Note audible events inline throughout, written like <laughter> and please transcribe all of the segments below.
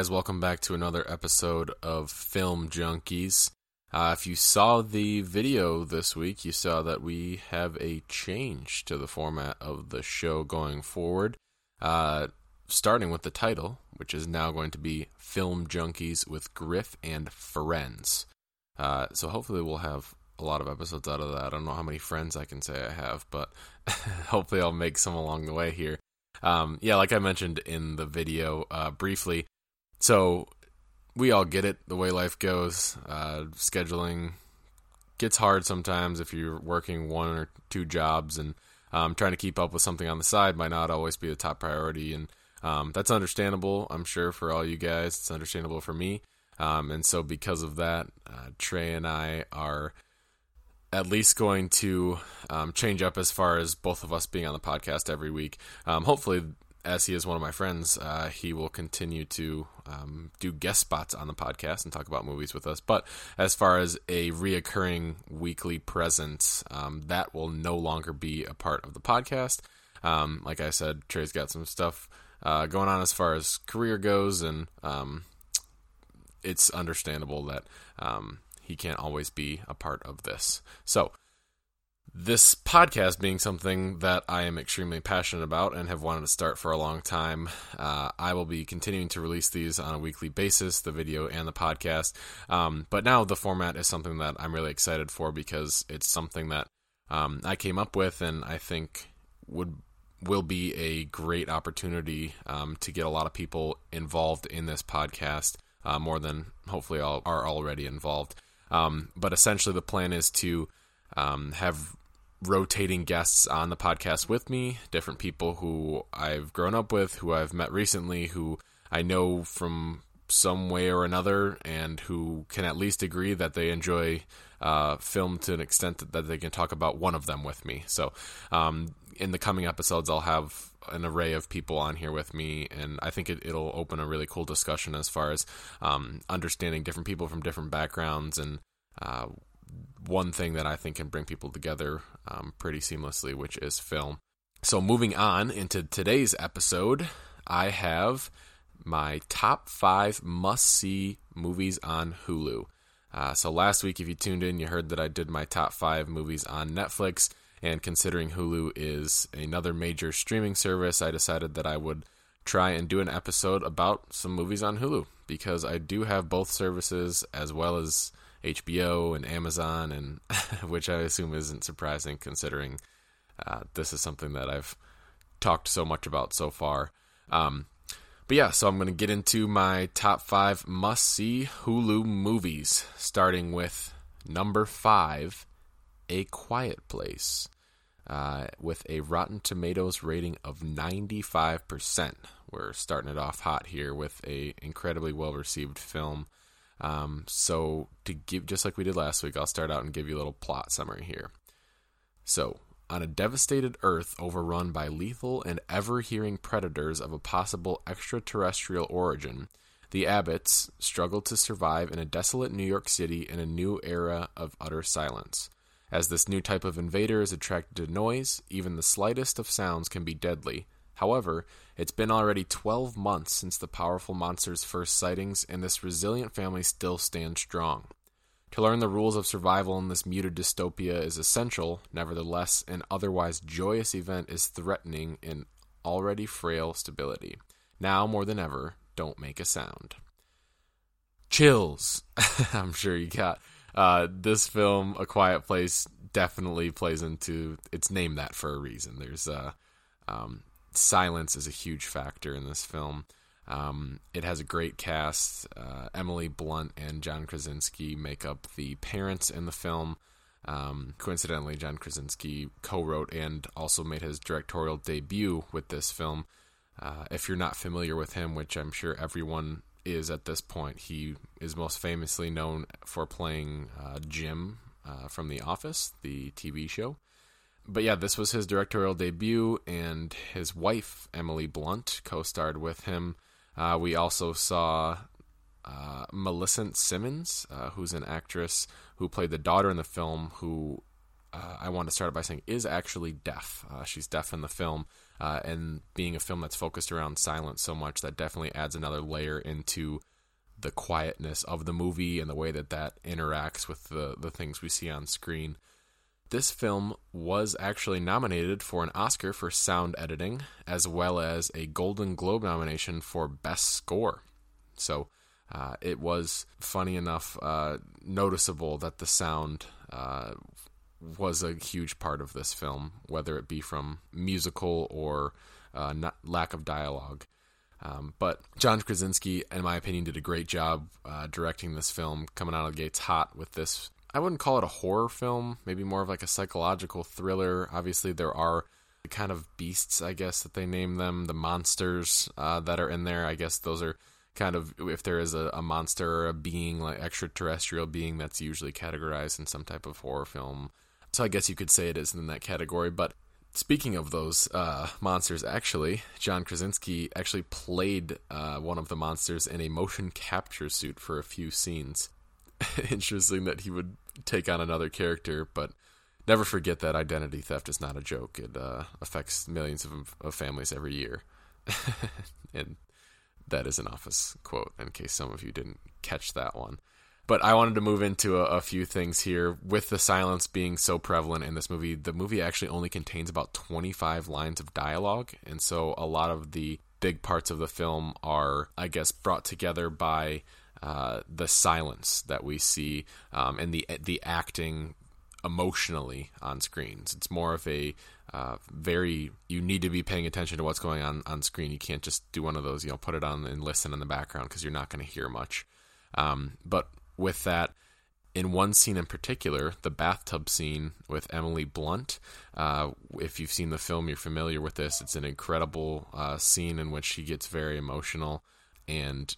guys? Welcome back to another episode of Film Junkies. Uh, if you saw the video this week, you saw that we have a change to the format of the show going forward. Uh, starting with the title, which is now going to be Film Junkies with Griff and Friends. Uh, so hopefully we'll have a lot of episodes out of that. I don't know how many friends I can say I have, but <laughs> hopefully I'll make some along the way here. Um, yeah, like I mentioned in the video uh, briefly, so we all get it the way life goes. Uh, scheduling gets hard sometimes if you're working one or two jobs and um, trying to keep up with something on the side might not always be the top priority. And um, that's understandable, I'm sure, for all you guys. It's understandable for me. Um, and so, because of that, uh, Trey and I are at least going to um, change up as far as both of us being on the podcast every week. Um, hopefully, as he is one of my friends, uh, he will continue to um, do guest spots on the podcast and talk about movies with us. But as far as a reoccurring weekly presence, um, that will no longer be a part of the podcast. Um, like I said, Trey's got some stuff uh, going on as far as career goes, and um, it's understandable that um, he can't always be a part of this. So, this podcast being something that I am extremely passionate about and have wanted to start for a long time, uh, I will be continuing to release these on a weekly basis, the video and the podcast. Um, but now the format is something that I'm really excited for because it's something that um, I came up with and I think would will be a great opportunity um, to get a lot of people involved in this podcast uh, more than hopefully all are already involved. Um, but essentially, the plan is to um, have rotating guests on the podcast with me, different people who I've grown up with, who I've met recently, who I know from some way or another, and who can at least agree that they enjoy uh, film to an extent that, that, they can talk about one of them with me. So, um, in the coming episodes, I'll have an array of people on here with me, and I think it, will open a really cool discussion as far as um, understanding different people from different backgrounds and uh, one thing that I think can bring people together um, pretty seamlessly, which is film. So, moving on into today's episode, I have my top five must see movies on Hulu. Uh, so, last week, if you tuned in, you heard that I did my top five movies on Netflix. And considering Hulu is another major streaming service, I decided that I would try and do an episode about some movies on Hulu because I do have both services as well as HBO and Amazon, and <laughs> which I assume isn't surprising considering uh, this is something that I've talked so much about so far. Um, but yeah, so I'm going to get into my top five must see Hulu movies, starting with number five, A Quiet Place, uh, with a Rotten Tomatoes rating of 95%. We're starting it off hot here with a incredibly well received film. Um, so to give, just like we did last week, I'll start out and give you a little plot summary here. So, on a devastated Earth overrun by lethal and ever-hearing predators of a possible extraterrestrial origin, the Abbotts struggle to survive in a desolate New York City in a new era of utter silence. As this new type of invader is attracted to noise, even the slightest of sounds can be deadly, However, it's been already 12 months since the powerful monster's first sightings, and this resilient family still stands strong. To learn the rules of survival in this muted dystopia is essential, nevertheless, an otherwise joyous event is threatening an already frail stability. Now, more than ever, don't make a sound. Chills, <laughs> I'm sure you got. Uh, this film, A Quiet Place, definitely plays into. It's named that for a reason. There's uh, um, silence is a huge factor in this film. Um, it has a great cast. Uh, Emily Blunt and John Krasinski make up the parents in the film. Um, coincidentally, John Krasinski co-wrote and also made his directorial debut with this film. Uh, if you're not familiar with him, which I'm sure everyone is at this point, he is most famously known for playing uh, Jim uh, from The Office, the TV show but yeah, this was his directorial debut, and his wife Emily Blunt co-starred with him. Uh, we also saw uh, Millicent Simmonds, uh, who's an actress who played the daughter in the film, who uh, I want to start by saying is actually deaf. Uh, she's deaf in the film, uh, and being a film that's focused around silence so much, that definitely adds another layer into the quietness of the movie and the way that that interacts with the the things we see on screen. This film was actually nominated for an Oscar for sound editing, as well as a Golden Globe nomination for Best Score. So uh, it was funny enough, uh, noticeable that the sound uh, was a huge part of this film, whether it be from musical or uh, lack of dialogue. Um, but John Krasinski, in my opinion, did a great job uh, directing this film, coming out of the gates hot with this. I wouldn't call it a horror film, maybe more of like a psychological thriller. Obviously, there are the kind of beasts, I guess, that they name them, the monsters uh, that are in there. I guess those are kind of if there is a, a, monster or a being like extraterrestrial being that's usually categorized in some type of horror film so i guess you could say it is in that category but speaking of those uh, monsters actually john krasinski actually played uh, one of the monsters in a motion capture suit for a few scenes <laughs> interesting that he would take on another character but never forget that identity theft is not a joke it uh, affects millions of, of families every year <laughs> and that is an office quote, in case some of you didn't catch that one. But I wanted to move into a, a, few things here. With the silence being so prevalent in this movie, the movie actually only contains about 25 lines of dialogue. And so a lot of the big parts of the film are, I guess, brought together by uh, the silence that we see um, and the the acting emotionally on screens. It's more of a uh, very you need to be paying attention to what's going on on screen. You can't just do one of those, you know, put it on and listen in the background because you're not going to hear much. Um, but with that, in one scene in particular, the bathtub scene with Emily Blunt. Uh, if you've seen the film, you're familiar with this. It's an incredible uh, scene in which she gets very emotional and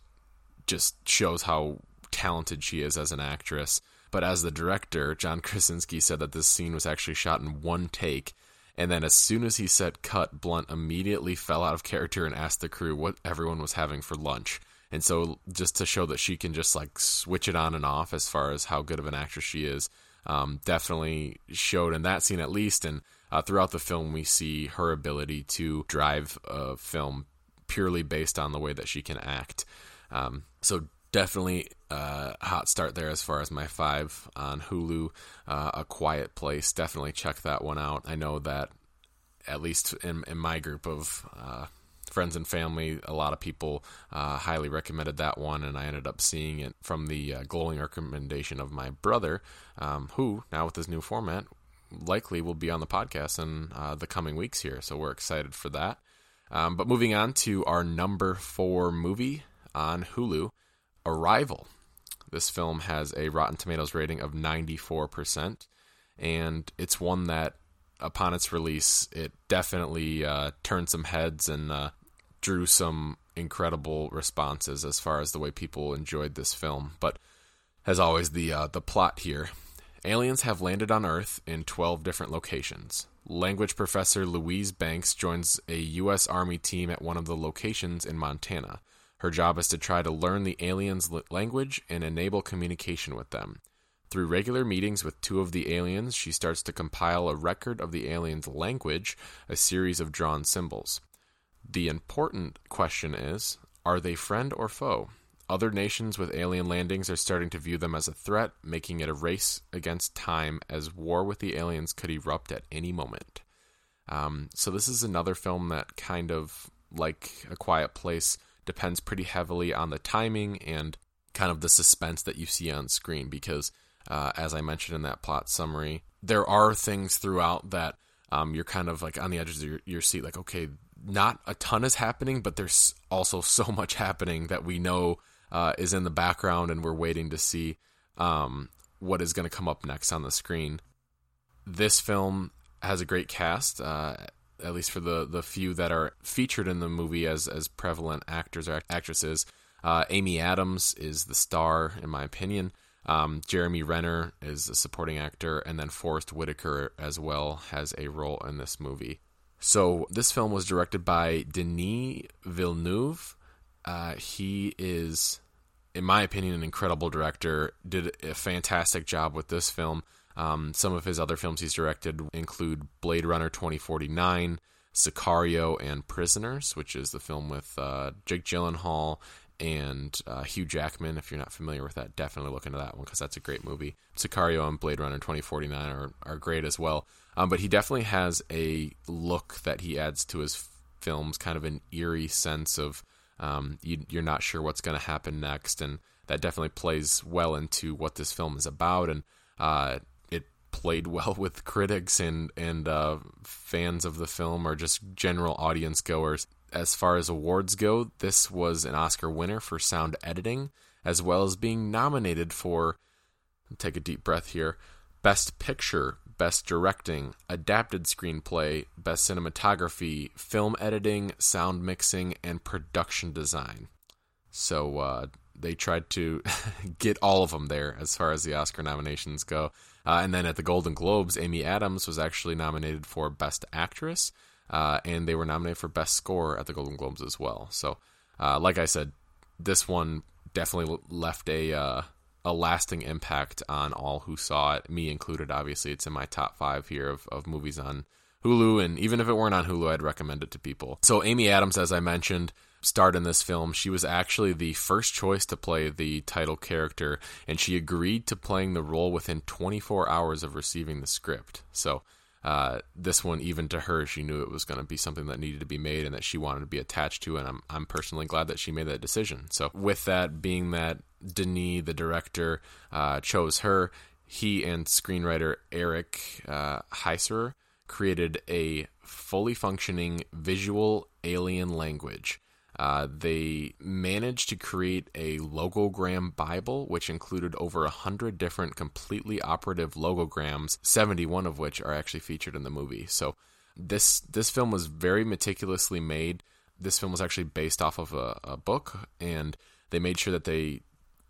just shows how talented she is as an actress. But as the director, John Krasinski said that this scene was actually shot in one take and then as soon as he said cut, Blunt immediately fell out of character and asked the crew what everyone was having for lunch. And so just to show that she can just like switch it on and off as far as how good of an actress she is, um, definitely showed in that scene at least. And uh, throughout the film, we see her ability to drive a film purely based on the way that she can act. Um, so definitely a uh, hot start there as far as my five on Hulu. Uh, a Quiet Place, definitely check that one out. I know that at least in, in my group of uh, friends and family, a lot of people uh, highly recommended that one, and I ended up seeing it from the uh, glowing recommendation of my brother, um, who now with this new format likely will be on the podcast in the coming weeks here. So we're excited for that. Um, but moving on to our number four movie on Hulu. Arrival. This film has a Rotten Tomatoes rating of 94%, and it's one that, upon its release, it definitely uh, turned some heads and uh, drew some incredible responses as far as the way people enjoyed this film. But as always, the uh, the plot here: aliens have landed on Earth in 12 different locations. Language professor Louise Banks joins a U.S. Army team at one of the locations in Montana. Her job is to try to learn the aliens' language and enable communication with them. Through regular meetings with two of the aliens, she starts to compile a record of the aliens' language, a series of drawn symbols. The important question is are they friend or foe? Other nations with alien landings are starting to view them as a threat, making it a race against time as war with the aliens could erupt at any moment. Um, so, this is another film that kind of, like A Quiet Place, depends pretty heavily on the timing and kind of the suspense that you see on screen because uh, as i mentioned in that plot summary there are things throughout that um, you're kind of like on the edges of your, your seat like okay not a ton is happening but there's also <laughs> so much happening that we know uh, is in the background and we're waiting to see um, what is going to come up next on the screen. This film has a great cast uh, at least for the the few that are featured in the movie as as prevalent actors or actresses. Uh, Amy Adams is the star, in my opinion. Um, Jeremy Renner is a supporting actor, and then Forest Whitaker as well has a role in this movie. So this film was directed by Denis Villeneuve. Uh, he is, in my opinion, an incredible director. Did a fantastic job with this film. Um, some of his other films he's directed include Blade Runner 2049, Sicario, and Prisoners, which is the film with uh, Jake Gyllenhaal and uh, Hugh Jackman. If you're not familiar with that, definitely look into that one because that's a great movie. Sicario and Blade Runner 2049 are, are great as well. Um, but he definitely has a look that he adds to his films, kind of an eerie sense of um, you, are not sure what's going to happen next, and that definitely plays well into what this film is about. And uh, played well <laughs> with critics and and uh, fans of the film, or just general audience goers. As far as awards go, this was an Oscar winner for sound editing, as well as being nominated for. Take a deep breath here. Best Picture, Best Directing, Adapted Screenplay, Best Cinematography, Film Editing, Sound Mixing, and Production Design. So uh, they tried to <laughs> get all of them there as far as the Oscar nominations go. Uh, and then at the Golden Globes, Amy Adams was actually nominated for Best Actress, uh, and they were nominated for Best Score at the Golden Globes as well. So, uh, like I said, this one definitely left a uh, a lasting impact on all who saw it, me included. Obviously, it's in my top five here of, of movies on Hulu, and even if it weren't on Hulu, I'd recommend it to people. So, Amy Adams, as I mentioned, starred in this film. She was actually the first choice to play the title character, and she agreed to playing the role within 24 hours of receiving the script. So, uh, this one, even to her, she knew it was going to be something that needed to be made and that she wanted to be attached to. And I'm, I'm personally glad that she made that decision. So, with that being that Denis, the director, uh, chose her, he and screenwriter Eric uh, Heisserer created a fully functioning visual alien language uh, they managed to create a logogram Bible, which included over a hundred different completely operative logograms, seventy-one of which are actually featured in the movie. So this this film was very meticulously made. This film was actually based off of a, a book, and they made sure that they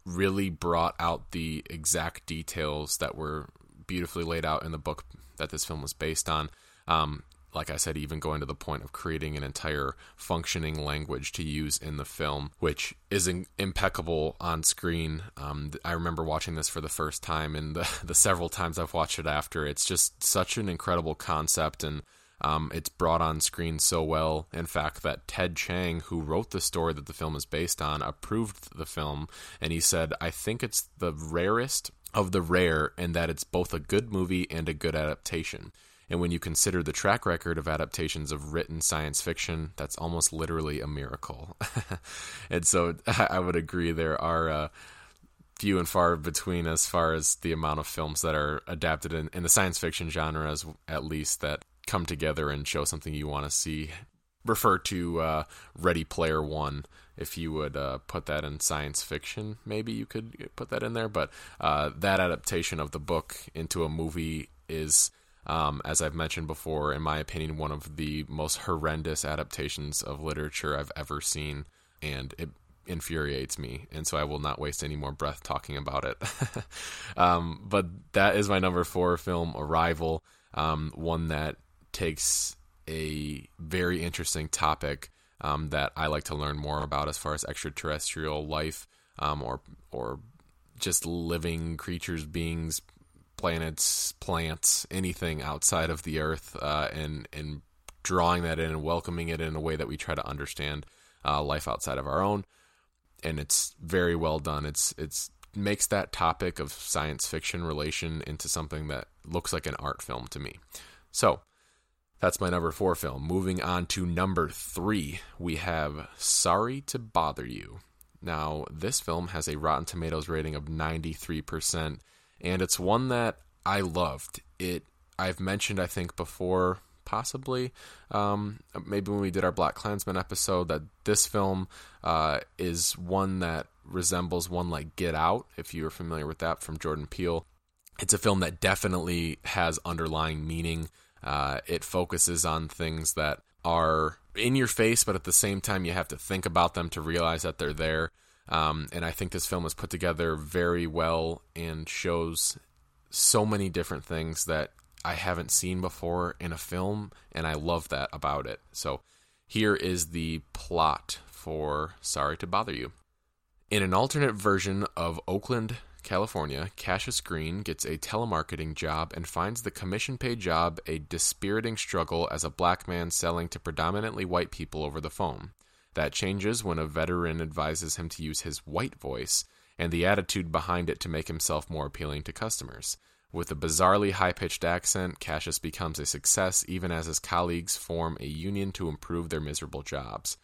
really brought out the exact details that were beautifully laid out in the book that this film was based on. Um, like I said, even going to the point of creating an entire functioning language to use in the film, which is in- impeccable on screen. Um, I remember watching this for the first time, and the, <laughs> the several times I've watched it after. It's just such an incredible concept, and um, it's brought on screen so well. In fact, that Ted Chiang, who wrote the story that the film is based on, approved the film, and he said, "I think it's the rarest." Of the rare, and that it's both a good movie and a good adaptation. And when you consider the track record of adaptations of written science fiction, that's almost literally a miracle. <laughs> and so <laughs> I would agree there are uh, few and far between as far as the amount of films that are adapted in, in the science fiction genre, as at least that come together and show something you want to see. Refer to uh, Ready Player One if you would uh, put that in science fiction, maybe you could put that in there. But uh, that adaptation of the book into a movie is um, as I've mentioned before, in my opinion, one of the most horrendous adaptations of literature I've ever seen, and it infuriates me, and so I will not waste any more breath talking about it. <laughs> um, but that is my number four film, Arrival, um, one that takes a very interesting topic um, that I like to learn more about as far as extraterrestrial life um, or or just living creatures, beings, planets, plants, anything outside of the Earth, uh, and and drawing that in and welcoming it in a way that we try to understand uh, life outside of our own. And it's very well done. It's it's makes that topic of science fiction relation into something that looks like an art film to me. So that's my number four film. Moving on to number three, we have Sorry to Bother You. Now, this film has a Rotten Tomatoes rating of 93%, and it's one that I loved. It I've mentioned I think before possibly um, maybe when we did our BlacKkKlansman episode that this film uh, is one that resembles one like Get Out if you're familiar with that from Jordan Peele. It's a film that definitely has underlying meaning. Uh, it focuses on things that are in your face, but at the same time, you have to think about them to realize that they're there. Um, and I think this film is put together very well and shows so many different things that I haven't seen before in a film, and I love that about it. So here is the plot for Sorry to Bother You. In an alternate version of Oakland, California, Cassius Green gets a telemarketing job and finds the commission paid job a dispiriting struggle as a black man selling to predominantly white people over the phone. That changes when a veteran advises him to use his white voice and the attitude behind it to make himself more appealing to customers. With a bizarrely high pitched accent, Cassius becomes a success even as his colleagues form a union to improve their miserable jobs.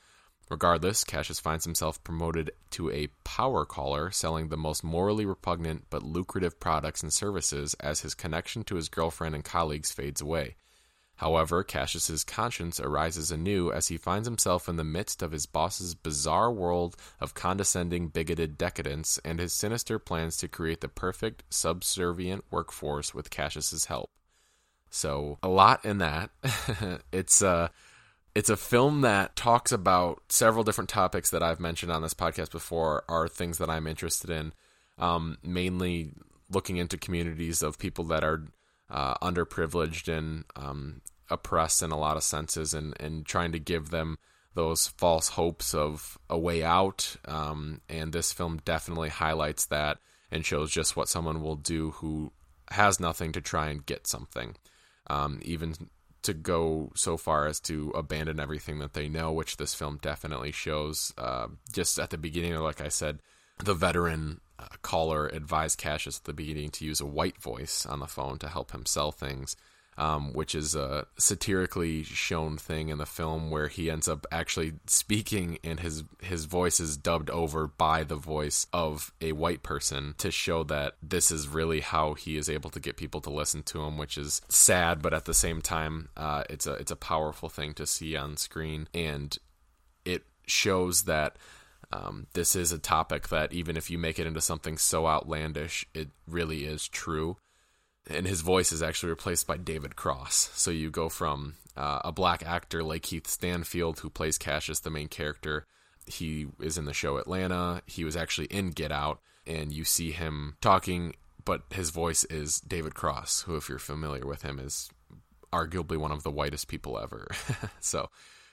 Regardless, Cassius finds himself promoted to a power caller, selling the most morally repugnant but lucrative products and services as his connection to his girlfriend and colleagues fades away. However, Cassius's conscience arises anew as he finds himself in the midst of his boss's bizarre world of condescending, bigoted decadence and his sinister plans to create the perfect subservient workforce with Cassius's help. So, a lot in that. <laughs> it's uh it's a film that talks about several different topics that I've mentioned on this podcast before are things that I'm interested in, um, mainly looking into communities of people that are uh, underprivileged and um, oppressed in a lot of senses, and, and trying to give them those false hopes of a way out. Um, and this film definitely highlights that and shows just what someone will do who has nothing to try and get something. Um, even to go so far as to abandon everything that they know, which this film definitely shows. Uh, just at the beginning, like I said, the veteran uh, caller advised Cassius at the beginning to use a white voice on the phone to help him sell things um, which is a satirically shown thing in the film where he ends up actually speaking and his his voice is dubbed over by the voice of a white person to show that this is really how he is able to get people to listen to him, which is sad, but at the same time, uh, it's a it's a powerful thing to see on screen, and it shows that. Um, this is a topic that even if you make it into something so outlandish, it really is true and his voice is actually replaced by David Cross. So you go from uh, a black actor like Keith Stanfield, who plays Cassius, the main character. He is in the show Atlanta. He was actually in Get Out, and you see him talking, but his voice is David Cross, who, if you're familiar with him, is arguably one of the whitest people ever. <laughs> so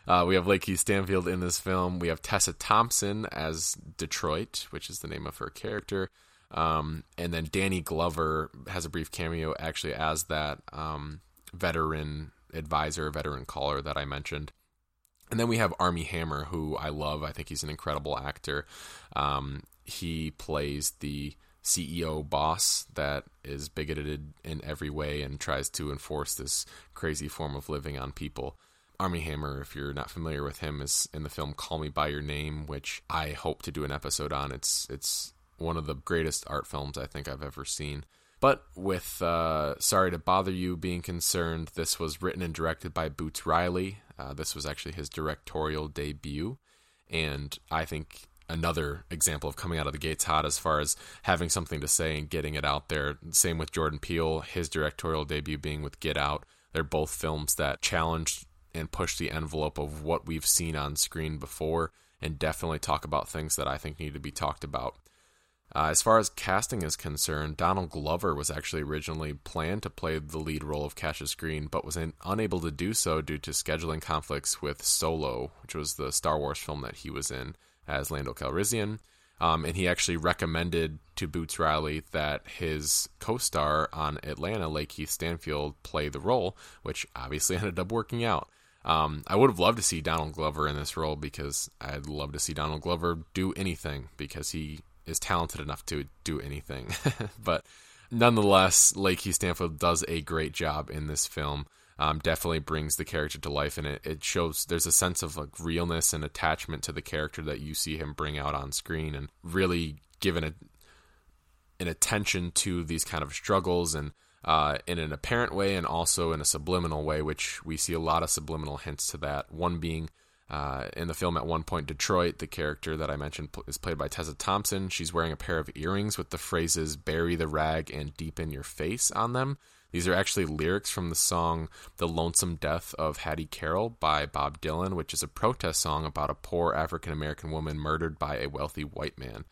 uh, we have Lakeith Stanfield in this film. We have Tessa Thompson as Detroit, which is the name of her character. Um, and then Danny Glover has a brief cameo actually as that um, veteran advisor, veteran caller that I mentioned. And then we have Armie Hammer, who I love. I think he's an incredible actor. Um, he plays the CEO boss that is bigoted in every way and tries to enforce this crazy form of living on people. Armie Hammer, if you're not familiar with him, is in the film Call Me by Your Name, which I hope to do an episode on. It's it's one of the greatest art films I think I've ever seen. But with uh, Sorry to Bother You being concerned, this was written and directed by Boots Riley. Uh, this was actually his directorial debut. And I think another example of coming out of the gates hot as far as having something to say and getting it out there. Same with Jordan Peele, his directorial debut being with Get Out. They're both films that challenged and push the envelope of what we've seen on screen before and definitely talk about things that I think need to be talked about. Uh, as far as casting is concerned, Donald Glover was actually originally planned to play the lead role of Cassius Green, but was in, unable to do so due to scheduling conflicts with Solo, which was the Star Wars film that he was in as Lando Calrissian. Um, and he actually recommended to Boots Riley that his co-star on Atlanta, Lake Lakeith Stanfield, play the role, which obviously <laughs> ended up working out. Um, I would have loved to see Donald Glover in this role because I'd love to see Donald Glover do anything because he is talented enough to do anything. <laughs> but nonetheless, Lakeith Stanfield does a great job in this film. Um, definitely brings the character to life, and it, it shows there's a sense of like realness and attachment to the character that you see him bring out on screen, and really given a, an attention to these kind of struggles and uh, in an apparent way and also in a subliminal way, which we see a lot of subliminal hints to that. One being uh, in the film, at one point, Detroit, the character that I mentioned is played by Tessa Thompson. She's wearing a pair of earrings with the phrases bury the rag and deepen your face on them. These are actually lyrics from the song The Lonesome Death of Hattie Carroll by Bob Dylan, which is a protest song about a poor African American woman murdered by a wealthy white man.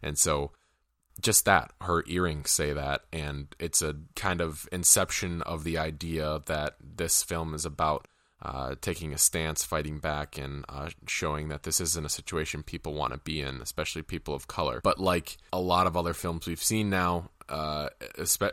And so, just that, her earrings say that. And it's a kind of inception of the idea that this film is about uh, taking a stance, fighting back, and uh, showing that this isn't a situation people want to be in, especially people of color. But like a lot of other films we've seen now, uh,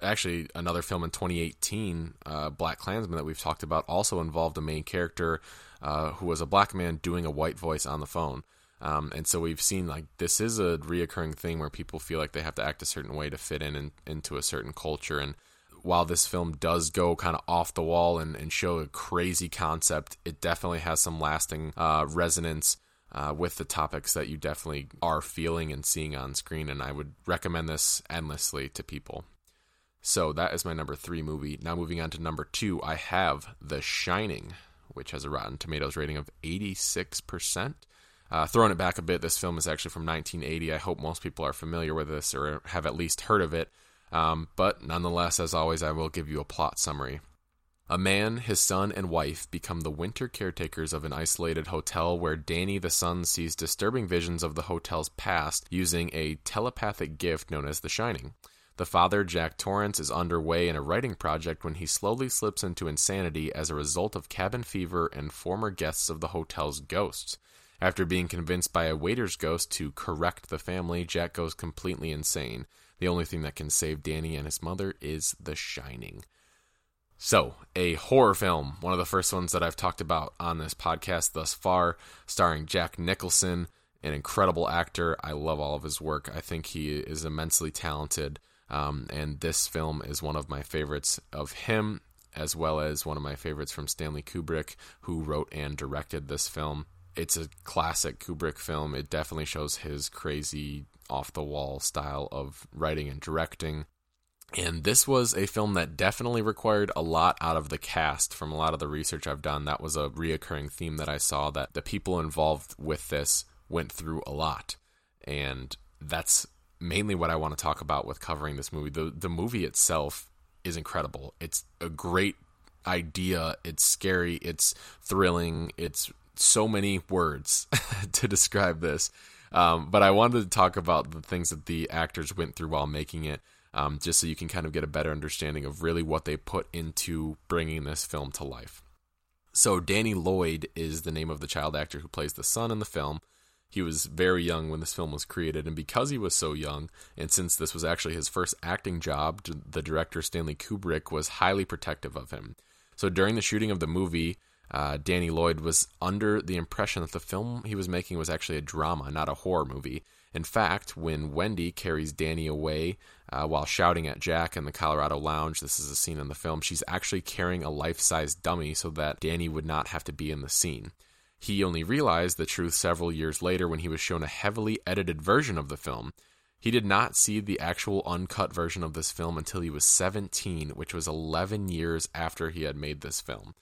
actually another film in 2018, uh, BlacKkKlansman that we've talked about, also involved a main character uh, who was a black man doing a white voice on the phone. Um, and so we've seen like this is a reoccurring thing where people feel like they have to act a certain way to fit in, in into a certain culture. And while this film does go kind of off the wall and, and show a crazy concept, it definitely has some lasting uh, resonance uh, with the topics that you definitely are feeling and seeing on screen. And I would recommend this endlessly to people. So that is my number three movie. Now moving on to number two, I have The Shining, which has a Rotten Tomatoes rating of 86%. Uh, throwing it back a bit, this film is actually from 1980. I hope most people are familiar with this or have at least heard of it. Um, but nonetheless, as always, I will give you a plot summary. A man, his son, and wife become the winter caretakers of an isolated hotel where Danny the son sees disturbing visions of the hotel's past using a telepathic gift known as the Shining. The father, Jack Torrance, is underway in a writing project when he slowly slips into insanity as a result of cabin fever and former guests of the hotel's ghosts. After being convinced by a waiter's ghost to correct the family, Jack goes completely insane. The only thing that can save Danny and his mother is The Shining. So, a horror film, one of the first ones that I've talked about on this podcast thus far, starring Jack Nicholson, an incredible actor. I love all of his work. I think he is immensely talented. Um, and this film is one of my favorites of him, as well as one of my favorites from Stanley Kubrick, who wrote and directed this film. It's a classic Kubrick film. It definitely shows his crazy off the wall style of writing and directing. And this was a film that definitely required a lot out of the cast from a lot of the research I've done. That was a reoccurring theme that I saw that the people involved with this went through a lot. And that's mainly what I want to talk about with covering this movie. The the movie itself is incredible. It's a great idea. It's scary, it's thrilling, it's so many words <laughs> to describe this. Um, but I wanted to talk about the things that the actors went through while making it, um, just so you can kind of get a better understanding of really what they put into bringing this film to life. So, Danny Lloyd is the name of the child actor who plays the son in the film. He was very young when this film was created, and because he was so young, and since this was actually his first acting job, the director Stanley Kubrick was highly protective of him. So, during the shooting of the movie, uh, Danny Lloyd was under the impression that the film he was making was actually a drama, not a horror movie. In fact, when Wendy carries Danny away uh, while shouting at Jack in the Colorado Lounge, this is a scene in the film, she's actually carrying a life size dummy so that Danny would not have to be in the scene. He only realized the truth several years later when he was shown a heavily edited version of the film. He did not see the actual uncut version of this film until he was 17, which was 11 years after he had made this film.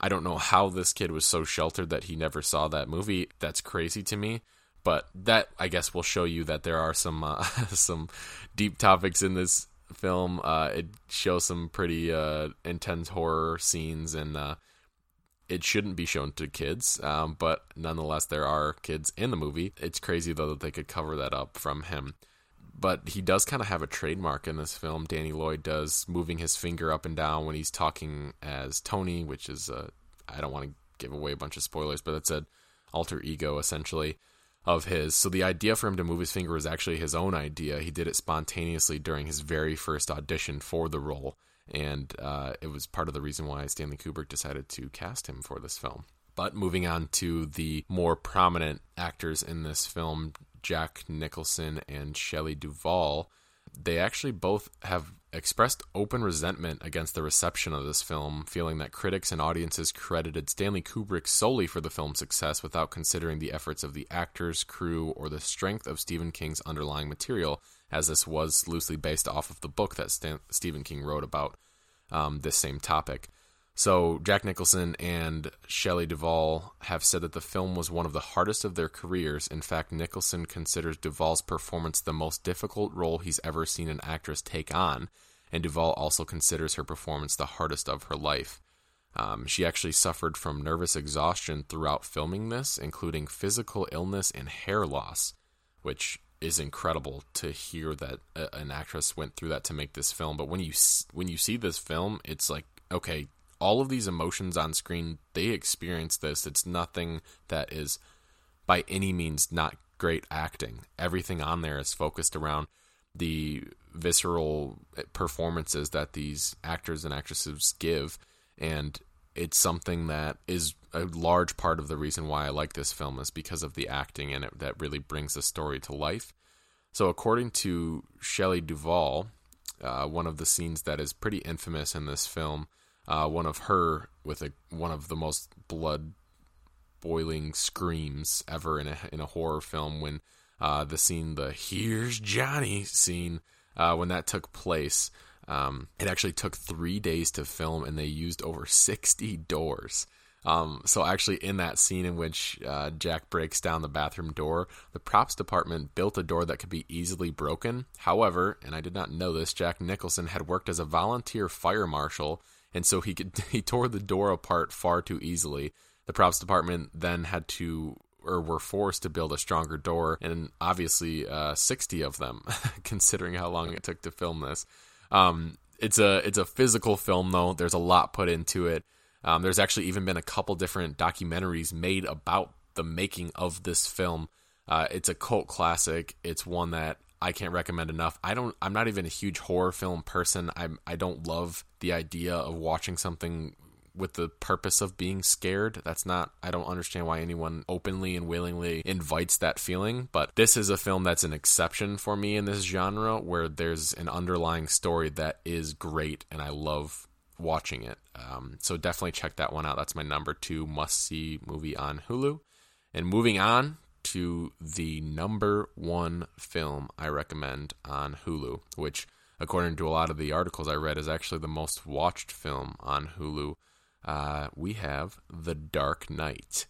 I don't know how this kid was so sheltered that he never saw that movie. That's crazy to me. But that I guess will show you that there are some uh, <laughs> some deep topics in this film. Uh, it shows some pretty uh, intense horror scenes, and uh, it shouldn't be shown to kids. Um, but nonetheless, there are kids in the movie. It's crazy though that they could cover that up from him but he does kind of have a trademark in this film. Danny Lloyd does moving his finger up and down when he's talking as Tony, which is I don't want to give away a bunch of spoilers, but it's an alter ego essentially of his. So the idea for him to move his finger was actually his own idea. He did it spontaneously during his very first audition for the role, and uh, it was part of the reason why Stanley Kubrick decided to cast him for this film. But moving on to the more prominent actors in this film, Jack Nicholson and Shelley Duvall, they actually both have expressed open resentment against the reception of this film, feeling that critics and audiences credited Stanley Kubrick solely for the film's success without considering the efforts of the actors, crew, or the strength of Stephen King's underlying material, as this was loosely based off of the book that Stan- Stephen King wrote about um, this same topic. So Jack Nicholson and Shelley Duvall have said that the film was one of the hardest of their careers. In fact, Nicholson considers Duvall's performance the most difficult role he's ever seen an actress take on, and Duvall also considers her performance the hardest of her life. Um, she actually suffered from nervous exhaustion throughout filming this, including physical illness and hair loss, which is incredible to hear that an actress went through that to make this film. But when you when you see this film, it's like okay, all of these emotions on screen, they experience this. It's nothing that is by any means not great acting. Everything on there is focused around the visceral performances that these actors and actresses give and it's something that is a large part of the reason why I like this film is because of the acting and it that really brings the story to life. So, according to Shelley Duvall, uh, one of the scenes that is pretty infamous in this film, uh, one of her with a one of the most blood boiling screams ever in a in a horror film when uh, the scene the "Here's Johnny" scene uh, when that took place. Um, it actually took three days to film, and they used over 60 doors. Um, so actually, in that scene in which uh, Jack breaks down the bathroom door, the props department built a door that could be easily broken. However, and I did not know this, Jack Nicholson had worked as a volunteer fire marshal, and so he could <laughs> he tore the door apart far too easily. The props department then had to or were forced to build a stronger door, and obviously uh, 60 of them, <laughs> considering how long it took to film this. Um, it's a it's a physical film though. There's a lot put into it. Um, there's actually even been a couple different documentaries made about the making of this film. Uh, it's a cult classic. It's one that I can't recommend enough. I don't. I'm not even a huge horror film person. I'm. I don't love the idea of watching something with the purpose of being scared. That's not, I don't understand why anyone openly and willingly invites that feeling. But this is a film that's an exception for me in this genre where there's an underlying story that is great and I love watching it. Um, so definitely check that one out. That's my number two must see movie on Hulu. And moving on to the number one film I recommend on Hulu, which, according to a lot of the articles I read, is actually the most watched film on Hulu uh, we have The Dark Knight.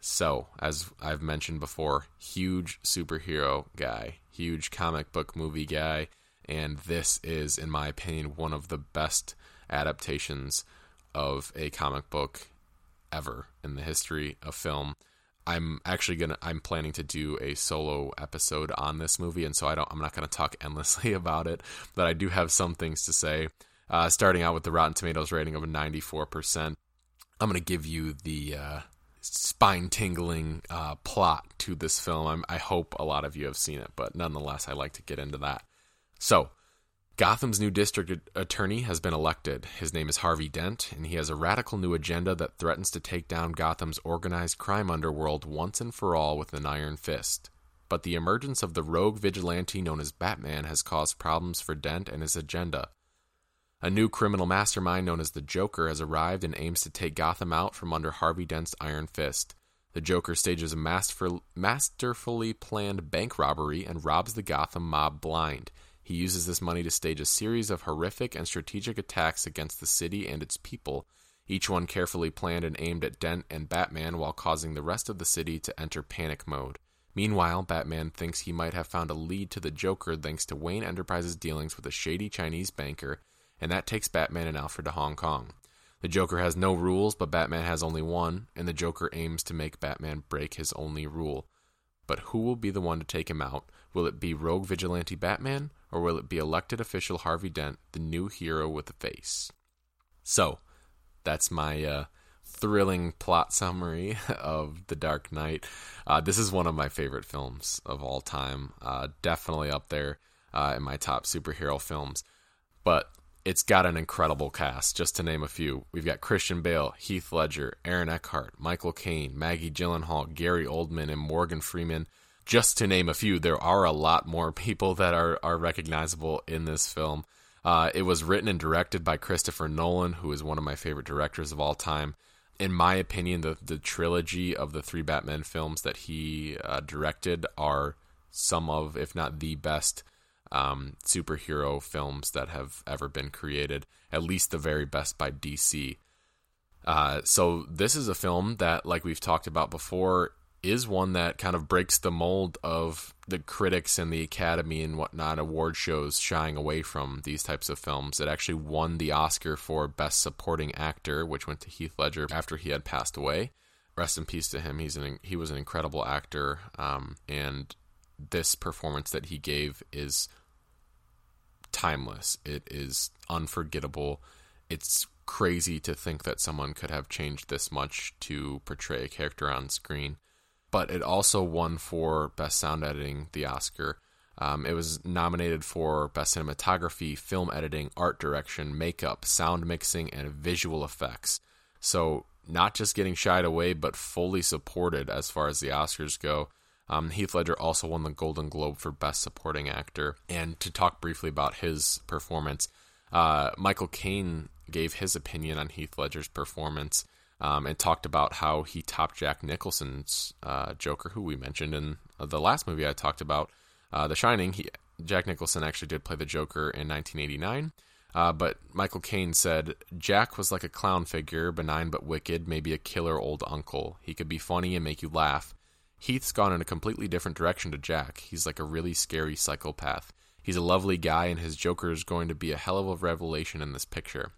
So, as I've mentioned before, huge superhero guy, huge comic book movie guy, and this is, in my opinion, one of the best adaptations of a comic book ever in the history of film. I'm actually gonna I'm planning to do a solo episode on this movie, and so I don't I'm not gonna talk <laughs> endlessly about it, but I do have some things to say. Uh, starting out with the Rotten Tomatoes rating of a 94%. I'm to give you the uh, spine tingling uh, plot to this film. I'm, i hope a lot of you have seen it, but nonetheless, I like to get into that. So, Gotham's new district attorney has been elected. His name is Harvey Dent, and he has a radical new agenda that threatens to take down Gotham's organized crime underworld once and for all with an iron fist. But the emergence of the rogue vigilante known as Batman has caused problems for Dent and his agenda. A new criminal mastermind known as the Joker has arrived and aims to take Gotham out from under Harvey Dent's iron fist. The Joker stages a masterfully planned bank robbery and robs the Gotham mob blind. He uses this money to stage a series of horrific and strategic attacks against the city and its people, each one carefully planned and aimed at Dent and Batman while causing the rest of the city to enter panic mode. Meanwhile, Batman thinks he might have found a lead to the Joker thanks to Wayne Enterprises' dealings with a shady Chinese banker and that takes Batman and Alfred to Hong Kong. The Joker has no rules, but Batman has only one, and the Joker aims to make Batman break his only rule. But who will be the one to take him out? Will it be rogue vigilante Batman, or will it be elected official Harvey Dent, the new hero with a face? So, that's my uh, thrilling plot summary <laughs> of The Dark Knight. Uh, this is one of my favorite films of all time. Uh, definitely up there uh, in my top superhero films. But it's got an incredible cast, just to name a few. We've got Christian Bale, Heath Ledger, Aaron Eckhart, Michael Caine, Maggie Gyllenhaal, Gary Oldman, and Morgan Freeman. Just to name a few, there are a lot more <laughs> people that are, are recognizable in this film. Uh, it was written and directed by Christopher Nolan, who is one of my favorite directors of all time. In my opinion, the, the trilogy of the three Batman films that he uh, directed are some of, if not the best um, superhero films that have ever been created, at least the very best by DC. Uh, so this is a film that, like we've talked about before, is one that kind of breaks the mold of the critics and the Academy and whatnot award shows shying away from these types of films. It actually won the Oscar for Best Supporting Actor, which went to Heath Ledger after he had passed away. Rest in peace to him. He's an he was an incredible actor, um, and this performance that he gave is timeless. It is unforgettable. It's crazy to think that someone could have changed this much to portray a character on screen. But it also won for Best Sound Editing, the Oscar. Um, it was nominated for Best Cinematography, Film Editing, Art Direction, Makeup, Sound Mixing, and Visual Effects. So, not just getting shied away, but fully supported as far as the Oscars go. Um, Heath Ledger also won the Golden Globe for Best Supporting Actor. And to talk briefly about his performance, uh, Michael Caine gave his opinion on Heath Ledger's performance um, and talked about how he topped Jack Nicholson's uh, Joker, who we mentioned in the last movie I talked about, uh, The Shining. He, Jack Nicholson actually did play the Joker in 1989. Uh, but Michael Caine said Jack was like a clown figure, benign but wicked, maybe a killer old uncle. He could be funny and make you laugh. Heath's gone in a completely different direction to Jack. He's like a really scary psychopath. He's a lovely guy, and his Joker is going to be a hell of a revelation in this picture.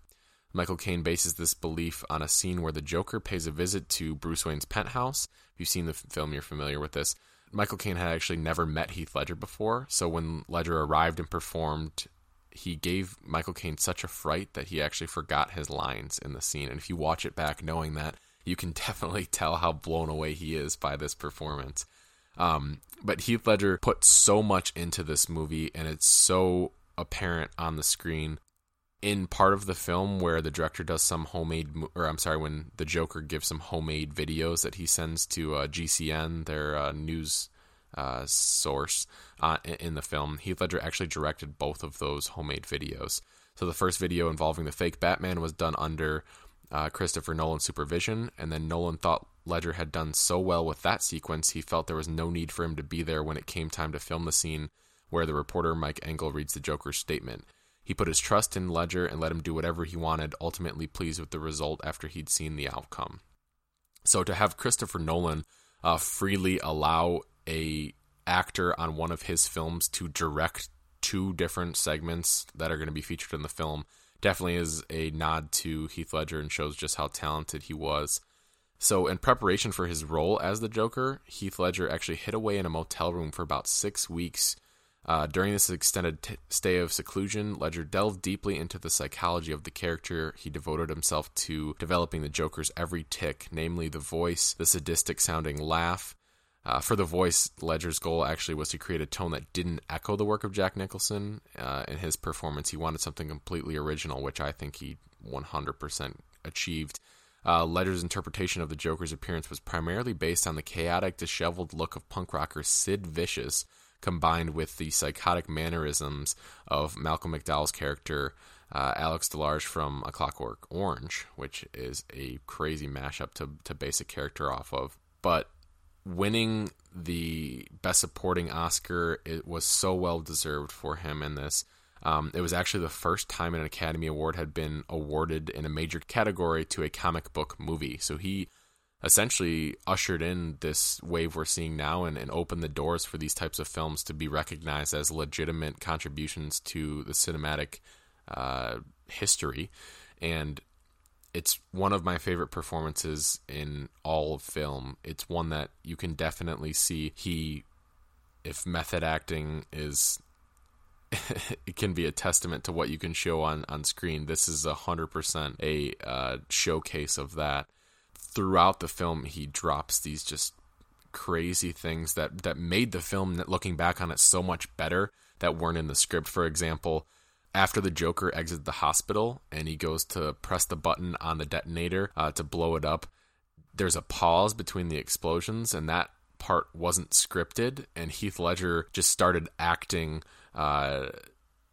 Michael Caine bases this belief on a scene where the Joker pays a visit to Bruce Wayne's penthouse. If you've seen the film, you're familiar with this. Michael Caine had actually never met Heath Ledger before, so when Ledger arrived and performed, he gave Michael Caine such a fright that he actually forgot his lines in the scene. And if you watch it back knowing that, you can <laughs> definitely tell how blown away he is by this performance. Um, but Heath Ledger put so much into this movie, and it's so apparent on the screen. In part of the film, where the director does some homemade, or I'm sorry, when the Joker gives some homemade videos that he sends to uh, GCN, their uh, news uh, source uh, in the film, Heath Ledger actually directed both of those homemade videos. So the first video involving the fake Batman was done under uh, Christopher Nolan's supervision, and then Nolan thought Ledger had done so well with that sequence, he felt there was no need for him to be there when it came time to film the scene where the reporter Mike Engel reads the Joker's statement. He put his trust in Ledger and let him do whatever he wanted, ultimately pleased with the result after he'd seen the outcome. So to have Christopher Nolan uh, freely allow a actor on one of his films to direct two different segments that are going to be featured in the film definitely is a nod to Heath Ledger and shows just how talented he was. So, in preparation for his role as the Joker, Heath Ledger actually hid away in a motel room for about six weeks. Uh, during this extended t- stay of seclusion, Ledger delved deeply into the psychology of the character. He devoted himself to developing the Joker's every tic, namely the voice, the sadistic sounding laugh. Uh, for the voice, Ledger's goal actually was to create a tone that didn't echo the work of Jack Nicholson. Uh, in his performance, he wanted something completely original, which I think he 100% achieved. Uh, Ledger's interpretation of the Joker's appearance was primarily based on the chaotic, disheveled look of punk rocker Sid Vicious, combined with the psychotic mannerisms of Malcolm McDowell's character, uh, Alex DeLarge from A Clockwork Orange, which is a crazy mashup to, to base a character off of. But winning the Best Supporting Oscar, it was so well deserved for him in this. Um, it was actually the first time an Academy Award had been awarded in a major category to a comic book movie. So he essentially ushered in this wave we're seeing now and, and opened the doors for these types of films to be recognized as legitimate contributions to the cinematic uh, history. And it's one of my favorite performances in all of film. It's one that you can definitely see he, if method acting is <laughs> it can be a testament to what you can show on on screen. This is a hundred percent a uh, showcase of that. Throughout the film, he drops these just crazy things that that made the film, looking back on it, so much better that weren't in the script. For example, after the Joker exits the hospital and he goes to press the button on the detonator uh, to blow it up, there's a pause between the explosions, and that part wasn't scripted. And Heath Ledger just started acting uh,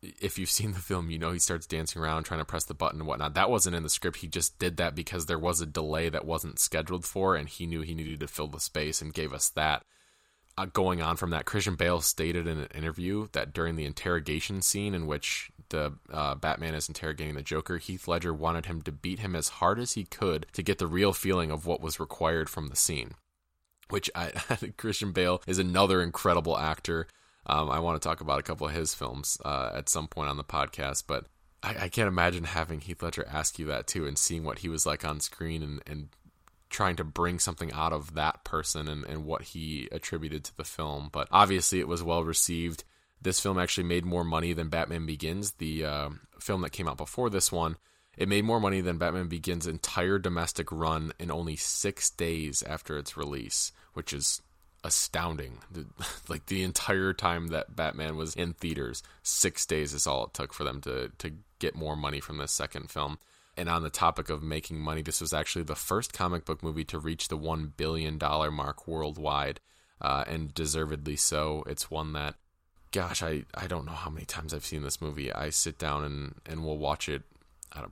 if you've <laughs> seen the film, you know he starts dancing around trying to press the button and whatnot. That wasn't in the script. He just did that because there was a delay that wasn't scheduled for, and he knew he needed to fill the space and gave us that. Uh, going on from that, Christian Bale stated in an interview that during the interrogation scene in which the uh, Batman is interrogating the Joker, Heath Ledger wanted him to beat him as hard as he could to get the real feeling of what was required from the scene. Which I, <laughs> Christian Bale is another incredible actor. Um, I want to talk about a couple of his films uh, at some point on the podcast, but I, I, can't imagine having Heath Ledger ask you that too and seeing what he was like on screen and, and trying to bring something out of that person and, and what he attributed to the film. But obviously, it was well received. This film actually made more money than Batman Begins, the uh, film that came out before this one. It made more money than Batman Begins' entire domestic run in only six days after its release, which is astounding. <laughs> like the entire time that Batman was in theaters, six days is all it took for them to to get more money from this second film. And on the topic of making money, this was actually the first comic book movie to reach the one billion dollar mark worldwide, uh, and deservedly so. It's one that, gosh, I I don't know how many times I've seen this movie. I sit down and and will watch it.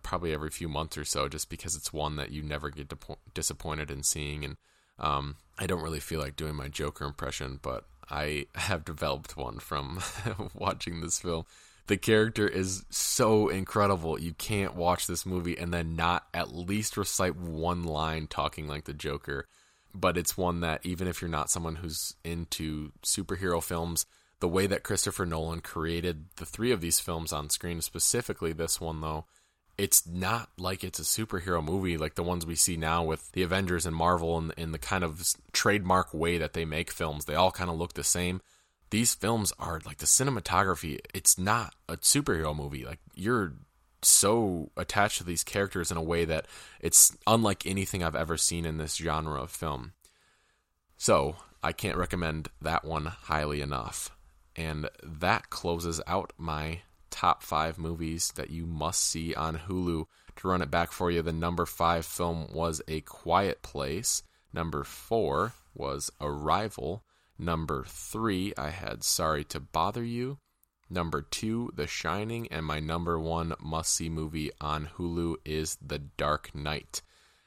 probably every few months or so, just because it's one that you never get disappointed in seeing, and um, I don't really feel like doing my Joker impression, but I have developed one from <laughs> watching this film. The character is so incredible. You can't watch this movie and then not at least recite one line talking like the Joker. But it's one that, even if you're not someone who's into superhero films, the way that Christopher Nolan created the three of these films on screen, specifically this one, though, it's not like it's a superhero movie like the ones we see now with the Avengers and Marvel and in the kind of trademark way that they make films. They all kind of look the same. These films are like the cinematography, it's not a superhero movie. Like you're so attached to these characters in a way that it's unlike anything I've ever seen in this genre of film. So, I can't recommend that one highly enough. And that closes out my top five movies that you must see on Hulu. To run it back for you, the number five film was A Quiet Place. Number four was Arrival. Number three, I had Sorry to Bother You. Number two, The Shining. And my number one must see movie on Hulu is The Dark Knight.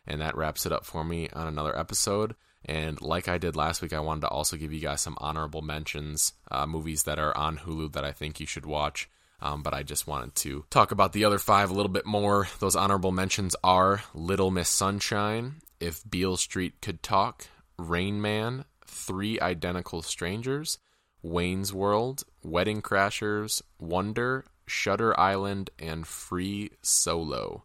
And that wraps it up for me on another episode. And like I did last week, I wanted to also give you guys some honorable mentions, uh, movies that are on Hulu that I think you should watch. Um, but I just wanted to talk about the other five a little bit more. Those honorable mentions are Little Miss Sunshine, If Beale Street Could Talk, Rain Man, Three Identical Strangers, Wayne's World, Wedding Crashers, Wonder, Shutter Island, and Free Solo.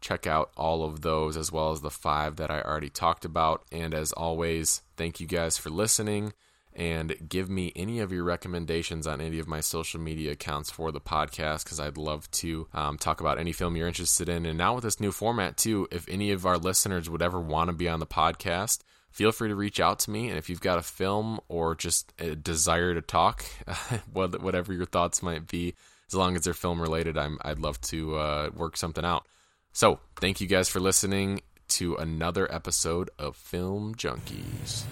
Check out all of those as well as the five that I already talked about. And as always, thank you guys for listening and give me any of your recommendations on any of my social media accounts for the podcast because I'd love to um, talk about any film you're interested in. And now with this new format, too, if any of our listeners would ever want to be on the podcast, feel free to reach out to me. And if you've got a film or just a desire to talk, <laughs> whatever your thoughts might be, as long as they're film related, I'm, I'd love to uh, work something out. So, thank you guys for listening to another episode of Film Junkies.